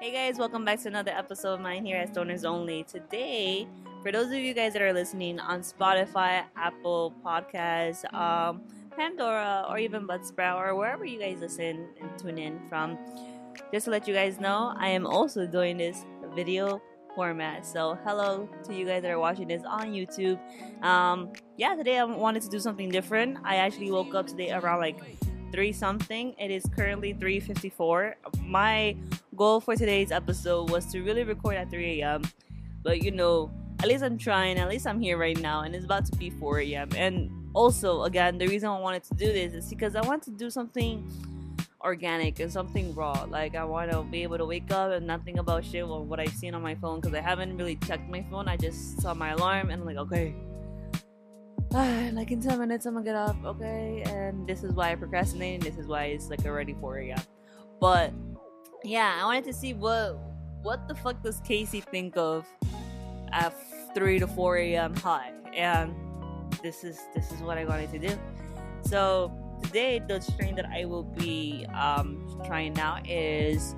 Hey guys, welcome back to another episode of mine here at Stoners Only. Today, for those of you guys that are listening on Spotify, Apple Podcasts, um, Pandora, or even Buzzsprout, or wherever you guys listen and tune in from, just to let you guys know, I am also doing this video format. So, hello to you guys that are watching this on YouTube. Um, yeah, today I wanted to do something different. I actually woke up today around like three something. It is currently 3:54. My goal for today's episode was to really record at 3 a.m. But you know, at least I'm trying. At least I'm here right now, and it's about to be 4 a.m. And also, again, the reason I wanted to do this is because I want to do something organic and something raw. Like I want to be able to wake up and not think about shit or what I've seen on my phone because I haven't really checked my phone. I just saw my alarm and I'm like, okay, like in 10 minutes I'm gonna get up, okay? And this is why I procrastinate. And this is why it's like already 4 a.m. But yeah, I wanted to see what what the fuck does Casey think of at 3 to 4 a.m. high, and this is this is what I wanted to do. So today the strain that I will be um, trying now is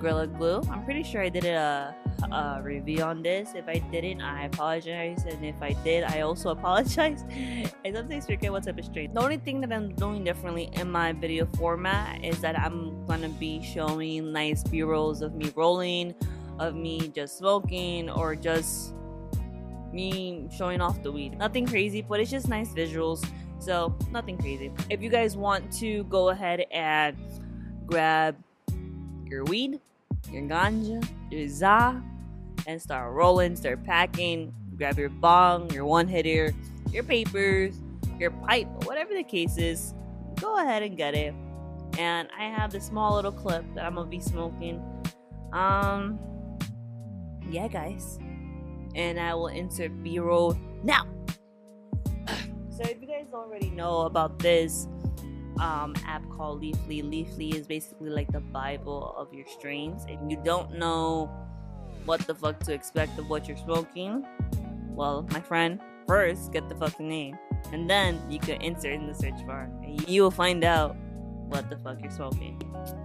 Gorilla Glue. I'm pretty sure I did it a, a, review on this. If I didn't, I apologize. And if I did, I also apologize. I sometimes forget what type of strain. The only thing that I'm doing differently in my video format is that I'm gonna be showing nice b-rolls of me rolling, of me just smoking, or just me showing off the weed. Nothing crazy, but it's just nice visuals so, nothing crazy. If you guys want to go ahead and grab your weed, your ganja, your za, and start rolling, start packing, grab your bong, your one hitter, your papers, your pipe, whatever the case is, go ahead and get it. And I have this small little clip that I'm gonna be smoking. Um, yeah, guys. And I will insert B roll now. So if you guys already know about this um, app called Leafly, Leafly is basically like the Bible of your strains. If you don't know what the fuck to expect of what you're smoking, well, my friend, first get the fucking name, and then you can insert in the search bar, and you will find out what the fuck you're smoking.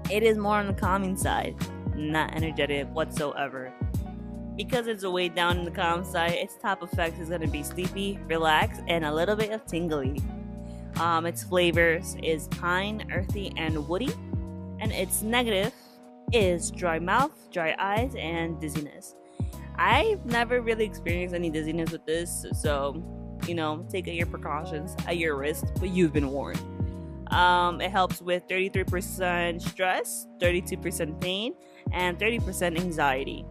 It is more on the calming side, not energetic whatsoever because it's a way down in the calm side, its top effect is to be sleepy, relaxed, and a little bit of tingly. Um, its flavors is pine, earthy, and woody, and its negative is dry mouth, dry eyes, and dizziness. I've never really experienced any dizziness with this, so you know, take your precautions at your risk, but you've been warned. Um, it helps with 33% stress, 32% pain, and 30% anxiety.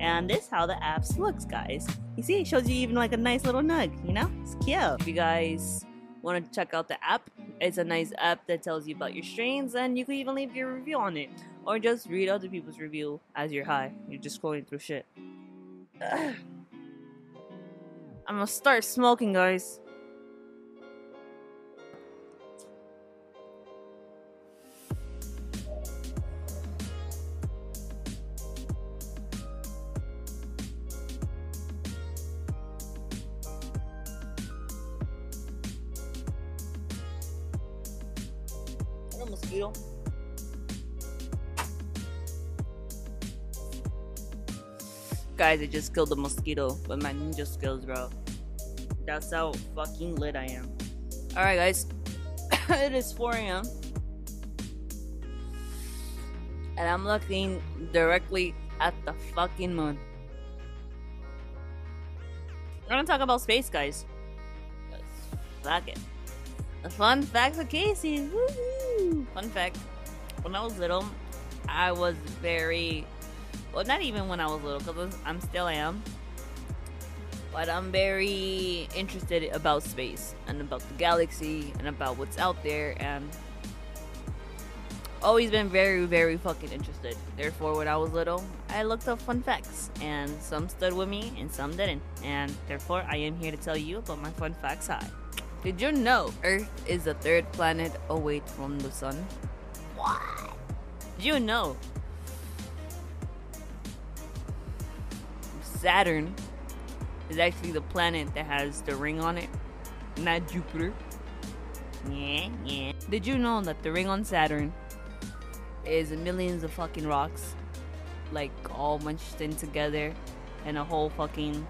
And this how the apps looks, guys. You see, it shows you even like a nice little nug, you know? It's cute. If you guys want to check out the app, it's a nice app that tells you about your strains and you can even leave your review on it. Or just read other people's review as you're high. You're just scrolling through shit. I'm gonna start smoking, guys. Mosquito. Guys, I just killed a mosquito with my ninja skills, bro. That's how fucking lit I am. Alright, guys. it is 4 a.m. And I'm looking directly at the fucking moon. We're gonna talk about space, guys. Fuck it. The fun facts of Casey. Woo-hoo. Mm. Fun fact: When I was little, I was very well. Not even when I was little, because I'm still am. But I'm very interested about space and about the galaxy and about what's out there and always been very, very fucking interested. Therefore, when I was little, I looked up fun facts, and some stood with me and some didn't. And therefore, I am here to tell you about my fun facts high. Did you know Earth is the third planet away from the sun? What? You know Saturn is actually the planet that has the ring on it, not Jupiter? Yeah, yeah. Did you know that the ring on Saturn is millions of fucking rocks, like all munched in together, in a whole fucking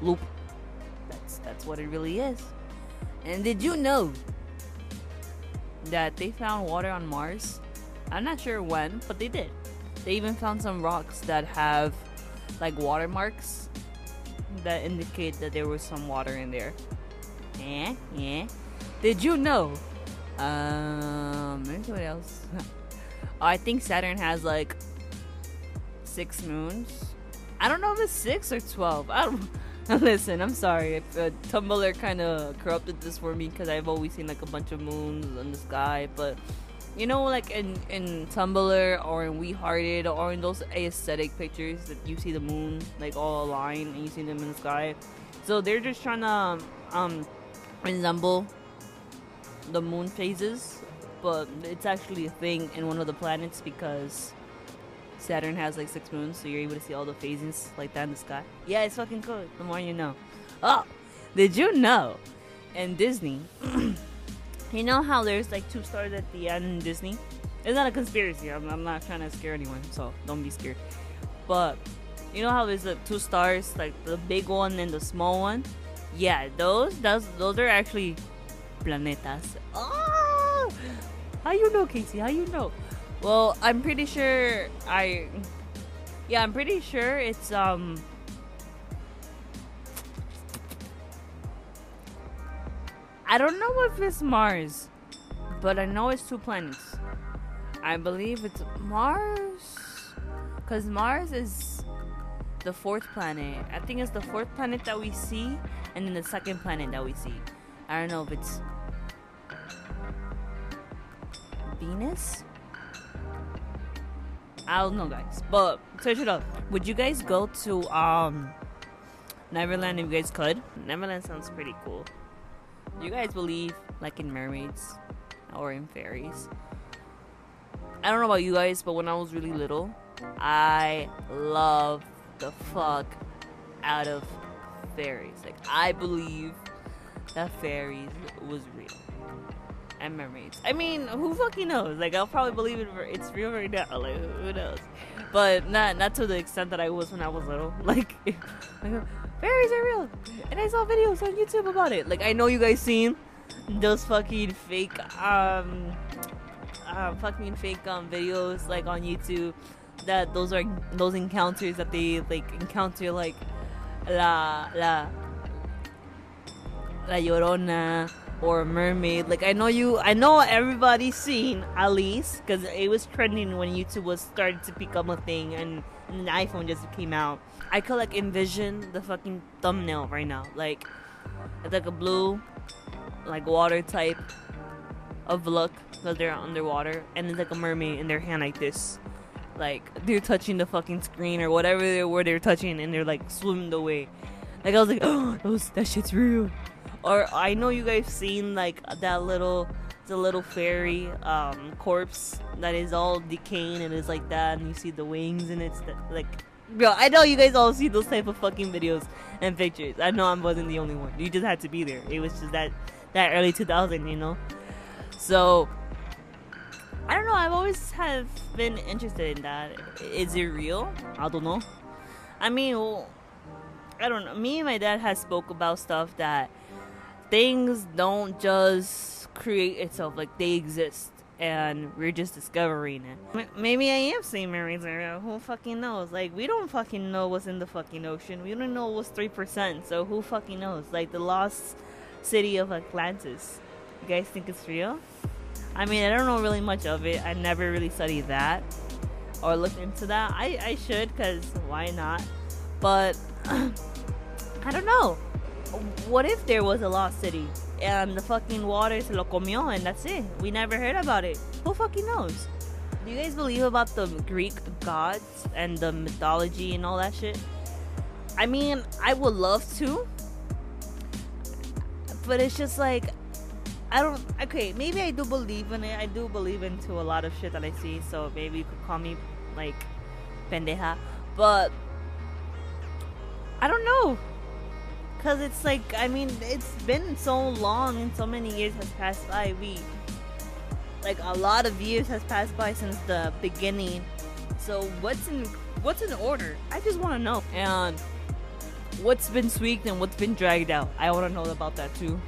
loop. That's what it really is. And did you know that they found water on Mars? I'm not sure when, but they did. They even found some rocks that have like watermarks that indicate that there was some water in there. Yeah, yeah. Did you know? Um, what else? I think Saturn has like six moons. I don't know if it's six or twelve. I don't. Listen, I'm sorry if uh, Tumblr kind of corrupted this for me because I've always seen like a bunch of moons in the sky, but you know, like in in Tumblr or in We Heart It or in those aesthetic pictures that you see the moon like all aligned and you see them in the sky. So they're just trying to um resemble the moon phases, but it's actually a thing in one of the planets because Saturn has like six moons, so you're able to see all the phases like that in the sky. Yeah, it's fucking cool. The more you know. Oh, did you know? And Disney. You know how there's like two stars at the end in Disney? It's not a conspiracy. I'm, I'm not trying to scare anyone, so don't be scared. But you know how there's like two stars, like the big one and the small one? Yeah, those those those are actually planetas. Oh, how you know, Casey? How you know? Well, I'm pretty sure I. Yeah, I'm pretty sure it's um I don't know if it's Mars, but I know it's two planets. I believe it's Mars, because Mars is the fourth planet. I think it's the fourth planet that we see, and then the second planet that we see. I don't know if it's Venus. I don't know, guys, but search it up. Would you guys go to um Neverland if you guys could? Neverland sounds pretty cool. You guys believe like in mermaids or in fairies? I don't know about you guys, but when I was really little, I love the fuck out of fairies. Like I believe that fairies was real and mermaids. I mean, who fucking knows? Like I'll probably believe it. It's real right now. Like who knows? But not not to the extent that I was when I was little. Like, like fairies are real, and I saw videos on YouTube about it. Like I know you guys seen those fucking fake um uh, fucking fake um videos like on YouTube that those are those encounters that they like encounter like la la la llorona or a mermaid like i know you i know everybody's seen Alice because it was trending when youtube was started to become a thing and, the iphone just came out I could like envision the fucking thumbnail right now. Like it's like a blue, like water type of look because they're underwater, and it's like a mermaid in their hand like this, like they're touching the fucking screen or whatever they were they're touching, and they're like swimming away. Like I was like, oh, those, that shit's real. Or I know you guys seen like that little the little fairy um, corpse that is all decaying and is like that, and you see the wings and it's like Bro, I know you guys all see those type of fucking videos and pictures. I know I wasn't the only one. You just had to be there. It was just that that early 2000, you know. So I don't know. I've always have been interested in that. Is it real? I don't know. I mean, well, I don't know. Me and my dad has spoke about stuff that things don't just create itself. Like they exist and we're just discovering it. Maybe I am seeing marine area. Who fucking knows? Like we don't fucking know what's in the fucking ocean. We don't know what's three percent. So who fucking knows? Like the lost city of Atlantis. You guys think it's real? I mean, I don't know really much of it. I never really studied that or looked into that. I I should, cause why not? But I don't know. What if there was a lost city? and the fucking water se lo comió, and that's it. We never heard about it. Who fucking knows? Do you guys believe about the Greek gods and the mythology and all that shit? I mean, I would love to, but it's just like I don't. Okay, maybe I do believe in it. I do believe into a lot of shit that I see. So maybe you could call me like pendeja, but I don't know because it's like I mean it's been so long and so many years has passed by. We Like a lot of years has passed by since the beginning. So what's in what's in order? I just want to know. And what's been tweaked and what's been dragged out? I want to know about that too.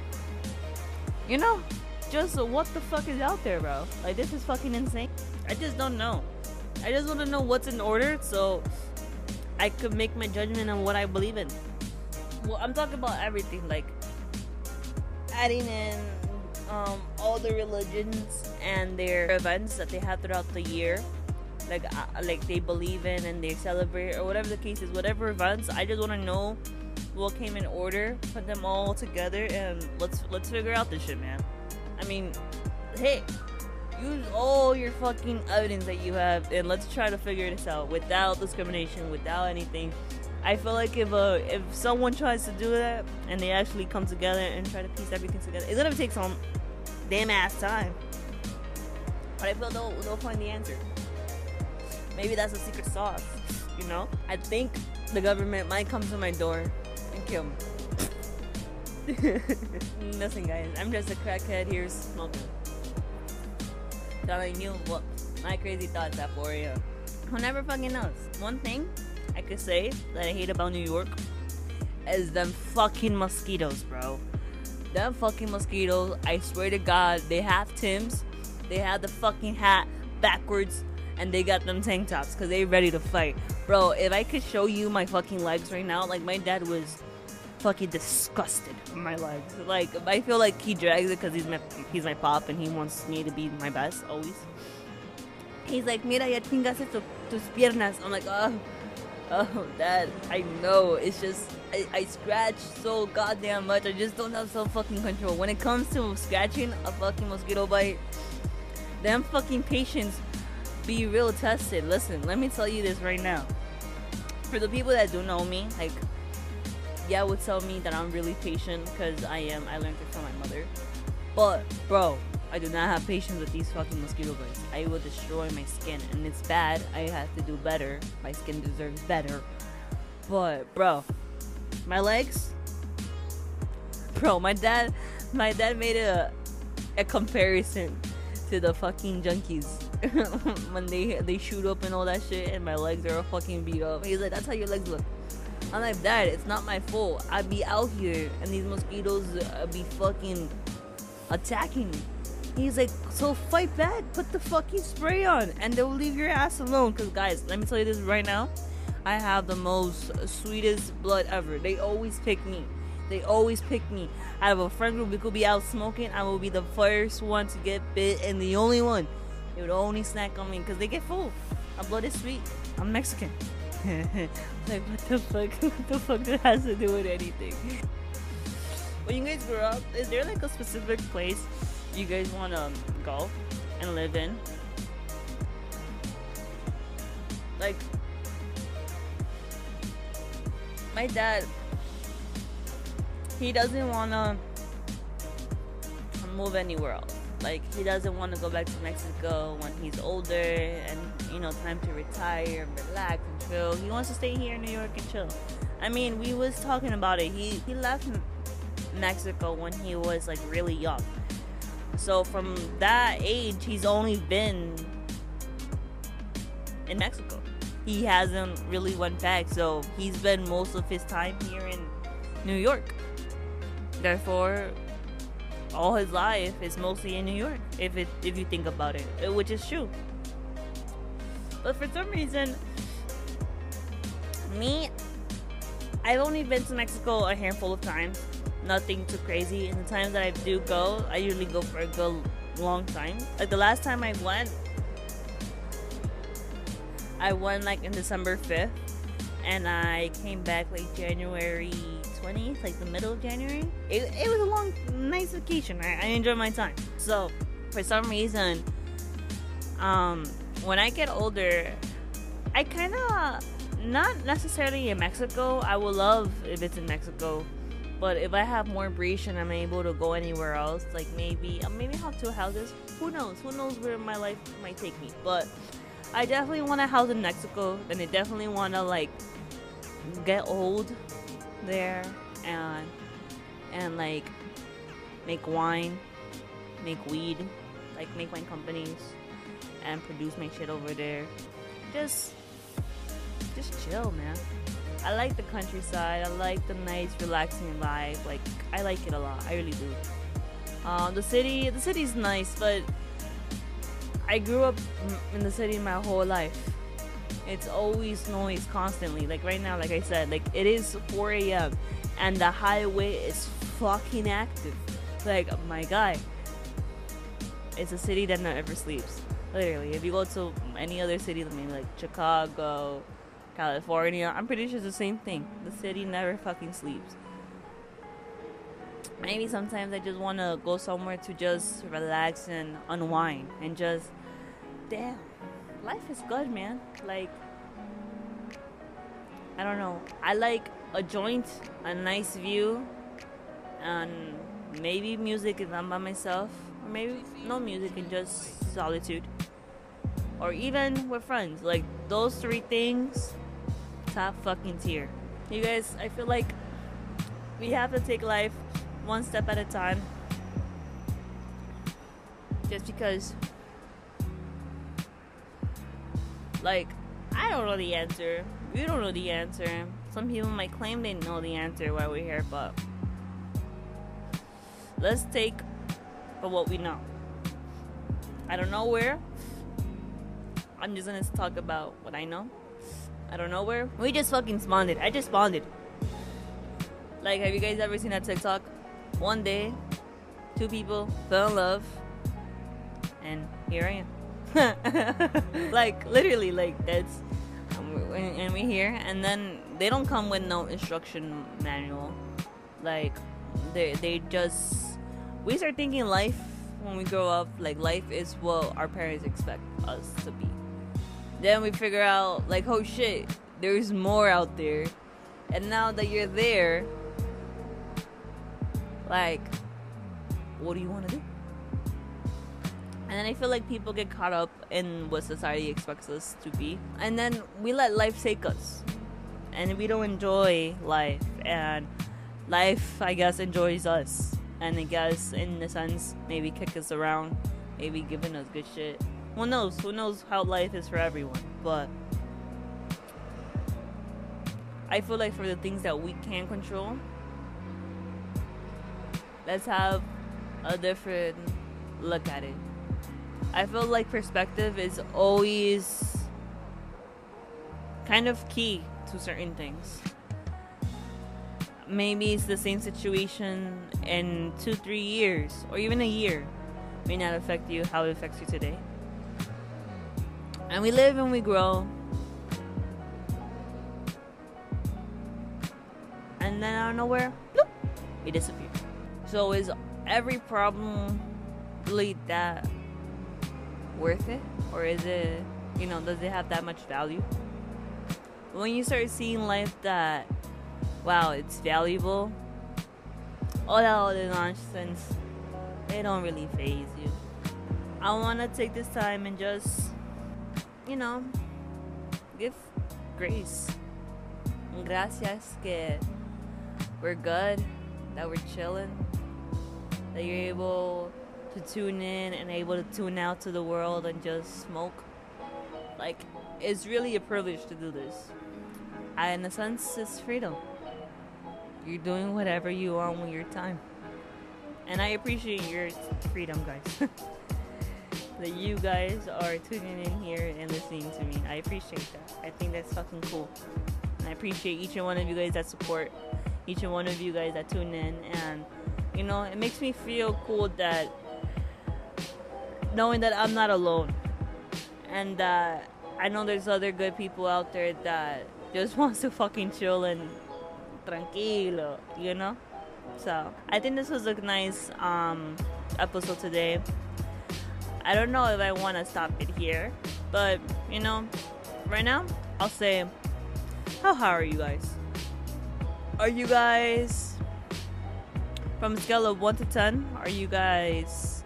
You know, just what the fuck is out there, bro? Like this is fucking insane. I just don't know. I just want to know what's in order so I could make my judgment on what I believe in. Well, I'm talking about everything, like adding in um, all the religions and their events that they have throughout the year, like uh, like they believe in and they celebrate or whatever the case is, whatever events. I just want to know what came in order, put them all together, and let's let's figure out this shit, man. I mean, hey, use all your fucking evidence that you have, and let's try to figure this out without discrimination, without anything. I feel like if uh, if someone tries to do that and they actually come together and try to piece everything together, it's gonna take some damn ass time. But I feel they'll they'll find the answer. Maybe that's a secret sauce, you know. I think the government might come to my door and kill me. Nothing, guys, I'm just a crackhead here smoking. Telling you what my crazy thoughts at 4 a.m. Who never fucking knows. One thing I could say that I hate about New York is them fucking mosquitoes, bro. Them fucking mosquitoes, I swear to God, they have Timb's, they have the fucking hat backwards, and they got them tank tops because they ready to fight. Bro, if I could show you my fucking legs right now, like my dad was fucking disgusted with my legs. Like I feel like he drags it because he's my he's my pop and he wants me to be my best always. He's like, mira, ya chingaste tu, tus piernas. I'm like, oh, oh, dad, I know. It's just I, I scratch so goddamn much. I just don't have self fucking control. When it comes to scratching a fucking mosquito bite, them fucking patience be real tested. Listen, let me tell you this right now. For the people that do know me, like yeah would tell me that I'm really patient because I am. I learned it from my mother. But, bro, I do not have patience with these fucking mosquito bites. I will destroy my skin, and it's bad. I have to do better. My skin deserves better. But, bro, my legs, bro, my dad, my dad made a a comparison to the fucking junkies when they they shoot up and all that shit, and my legs are fucking beat up. He's like, that's how your legs look. I'm like, Dad, it's not my fault. I'd be out here and these mosquitoes uh, be fucking attacking me. He's like, so fight back. Put the fucking spray on, and they'll leave your ass alone. Cause guys, let me tell you this right now. I have the most sweetest blood ever. They always pick me. They always pick me. I have a friend group. We could be out smoking. I will be the first one to get bit and the only one. They would only snack on me because they get full. My blood is sweet. I'm Mexican. like what the fuck? What the fuck that has to do with anything? When you guys grow up, is there like a specific place you guys want um, to go and live in? Like, my dad, he doesn't want to move anywhere else. Like, he doesn't want to go back to Mexico when he's older and, you know, time to retire and relax and chill. He wants to stay here in New York and chill. I mean, we was talking about it. He, he left Mexico when he was, like, really young. So from that age, he's only been in Mexico. He hasn't really went back, so he's been most of his time here in New York. Therefore, all his life is mostly in New York. If it if you think about it, uh, which is true. But for some reason, me, I've only been to Mexico a handful of times. Nothing too crazy. And the times that I do go, I usually go for a good long time. Like the last time I went, I went like in December 5th, and I came back like January 20th, like the middle of January. It, it was a long, nice vacation. I, I enjoyed my time. So, for some reason, um, when I get older, I kind of, not necessarily in Mexico, I would love if it's in Mexico. But if I have more breach and I'm able to go anywhere else, like maybe, uh, maybe have two houses. Who knows? Who knows where my life might take me? But I definitely want a house in Mexico, and I definitely want to like get old there and and like make wine, make weed. like make my companies and produce my shit over there. Just just chill, man. I like the countryside. I like the nice, relaxing vibe. Like I like it a lot. I really do. Uh, the city, the city's nice, but I grew up in the city my whole life. It's always noise constantly. Like right now, like I said, like it is 4 a.m. and the highway is fucking active. Like my guy, it's a city that never sleeps. Literally, if you go to any other city, like Chicago, California, I'm pretty sure it's the same thing. The city never fucking sleeps. Maybe sometimes I just want to go somewhere to just relax and unwind and just, damn, life is good, man. Like, I don't know. I like a joint, a nice view, and maybe music if I'm by myself, or maybe no music and just solitude, or even with friends. Like those three things, top fucking tier. You guys, I feel like we have to take life one step at a time. Just because, like, I don't know the answer. You don't know the answer. Some people might claim they know the answer why we're here, but let's take for what we know. I don't know where. I'm just gonna talk about what I know. I don't know where. We just fucking spawned it. I just spawned it. Like, have you guys ever seen that TikTok? One day, two people fell in love, and here I am. like, literally, like, that's. Um, and we're here, and then they don't come with no instruction manual. Like, they, they just. We start thinking life when we grow up, like, life is what our parents expect us to be then we figure out like oh shit there's more out there. And now that you're there like what do you want to do? And then i feel like people get caught up in what society expects us to be. And then we let life take us. And we don't enjoy life. And life i guess enjoys us. And i guess in a sense maybe kick us around. Maybe giving us good shit who knows? Who knows how life is for everyone? But I feel like for the things that we can control, let's have a different look at it. I feel like perspective is always kind of key to certain things. Maybe it's the same situation in two, three years, or even a year, may not affect you how it affects you today. And we live and we grow. And then out of nowhere, bloop, we disappear. So is every problem really that worth it? Or is it, you know, does it have that much value? When you start seeing life that, wow, it's valuable, all that other nonsense, it don't really faze you. I want to take this time and just you know, give grace. Gracias que we're good, that we're chilling, that you're able to tune in and able to tune out to the world and just smoke. Like, it's really a privilege to do this. I, in a sense, it's freedom. You're doing whatever you want with your time. And I appreciate your freedom, guys. that you guys are tuning in here and listening to me. I appreciate that. I think that's fucking cool. And I appreciate each and one of you guys that support, each and one of you guys that tune in. And, you know, it makes me feel cool that knowing that I'm not alone. And that I know there's other good people out there that just wants to fucking chill and tranquilo, you know? So I think this was a nice um, episode today. I don't know if I want to stop it here, but you know, right now I'll say, how high are you guys? Are you guys from a scale of one to ten? Are you guys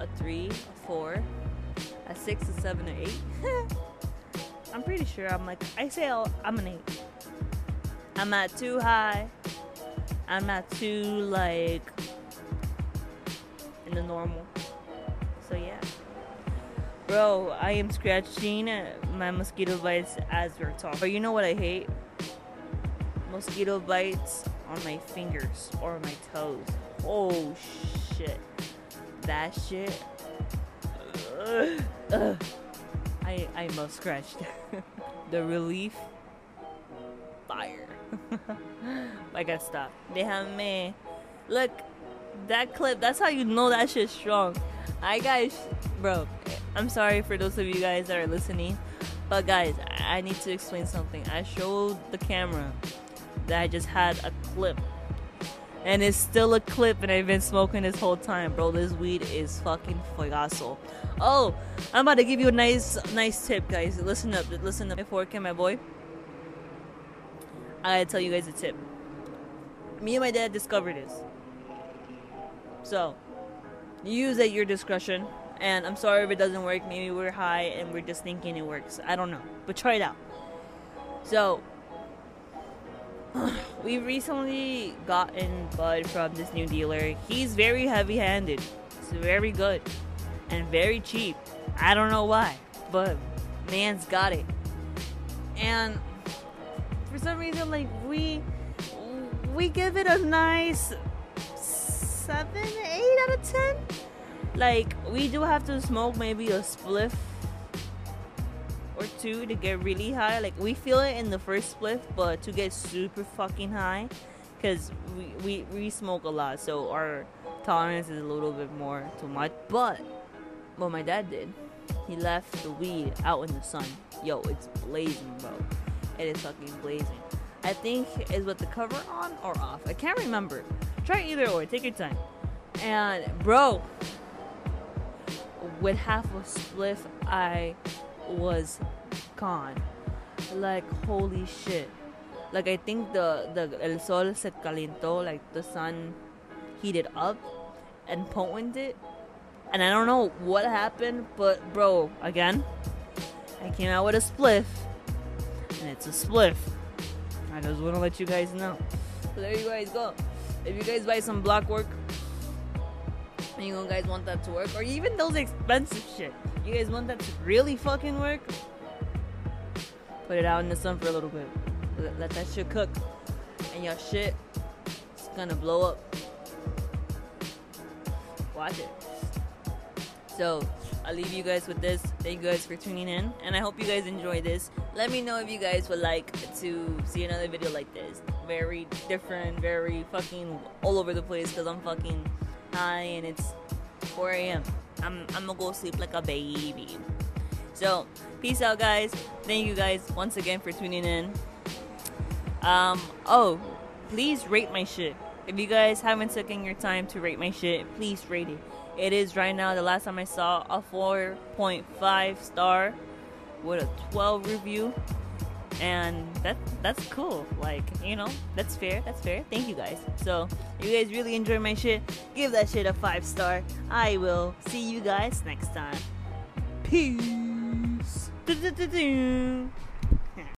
a three, a four, a six, a seven, or eight? I'm pretty sure I'm like I say I'm an eight. I'm not too high. I'm not too like in the normal. So yeah. Bro, I am scratching my mosquito bites as we're talking. But you know what I hate? Mosquito bites on my fingers or my toes. Oh shit. That shit. Ugh. Ugh. I I must scratched. the relief. Fire. I gotta stop. Déjame. Look, that clip. That's how you know that shit's strong. I guys, bro. I'm sorry for those of you guys that are listening, but guys, I need to explain something. I showed the camera that I just had a clip. And it's still a clip, and I've been smoking this whole time, bro. This weed is fucking fuegazo. Oh, I'm about to give you a nice, nice tip, guys. Listen up, listen up. Before I my boy, I gotta tell you guys a tip. Me and my dad discovered this. So, use at your discretion. And I'm sorry if it doesn't work. Maybe we're high and we're just thinking it works. I don't know. But try it out. So, we recently gotten bud from this new dealer. He's very heavy handed. It's very good. And very cheap. I don't know why. But man's got it. And for some reason like we we give it a nice seven, eight out of ten. Like we do have to smoke maybe a spliff or two to get really high. Like we feel it in the first spliff, but to get super fucking high, because we, we we smoke a lot, so our tolerance is a little bit more too much. But what my dad did, he left the weed out in the sun. Yo, it's blazing, bro. It is fucking blazing. I think is with the cover on or off. I can't remember. Try either or. Take your time. And bro, with half a spliff, I was gone. Like holy shit. Like I think the the el sol se calentó, like the sun heated up and potent it. And I don't know what happened, but bro, again, I came out with a spliff, and it's a spliff. I just want to let you guys know. So there you guys go. If you guys buy some block work, and you guys want that to work, or even those expensive shit, you guys want that to really fucking work, put it out in the sun for a little bit. Let, that shit cook, and your shit is gonna blow up. Watch it. So I'll leave you guys with this. Thank you guys for tuning in, and I hope you guys enjoy this. Let me know if you guys would like to see another video like this. Very different, very fucking all over the place because I'm fucking high and it's 4 a.m. I'm, I'm gonna go sleep like a baby. So, peace out, guys. Thank you guys once again for tuning in. Um, oh, please rate my shit. If you guys haven't taken your time to rate my shit, please rate it. It is right now, the last time I saw, a 4.5 star with a 12 review. And that that's cool. Like, you know, that's fair. That's fair. Thank you guys. So, you guys really enjoy my shit. Give that shit a 5 star. I will see you guys next time. Peace.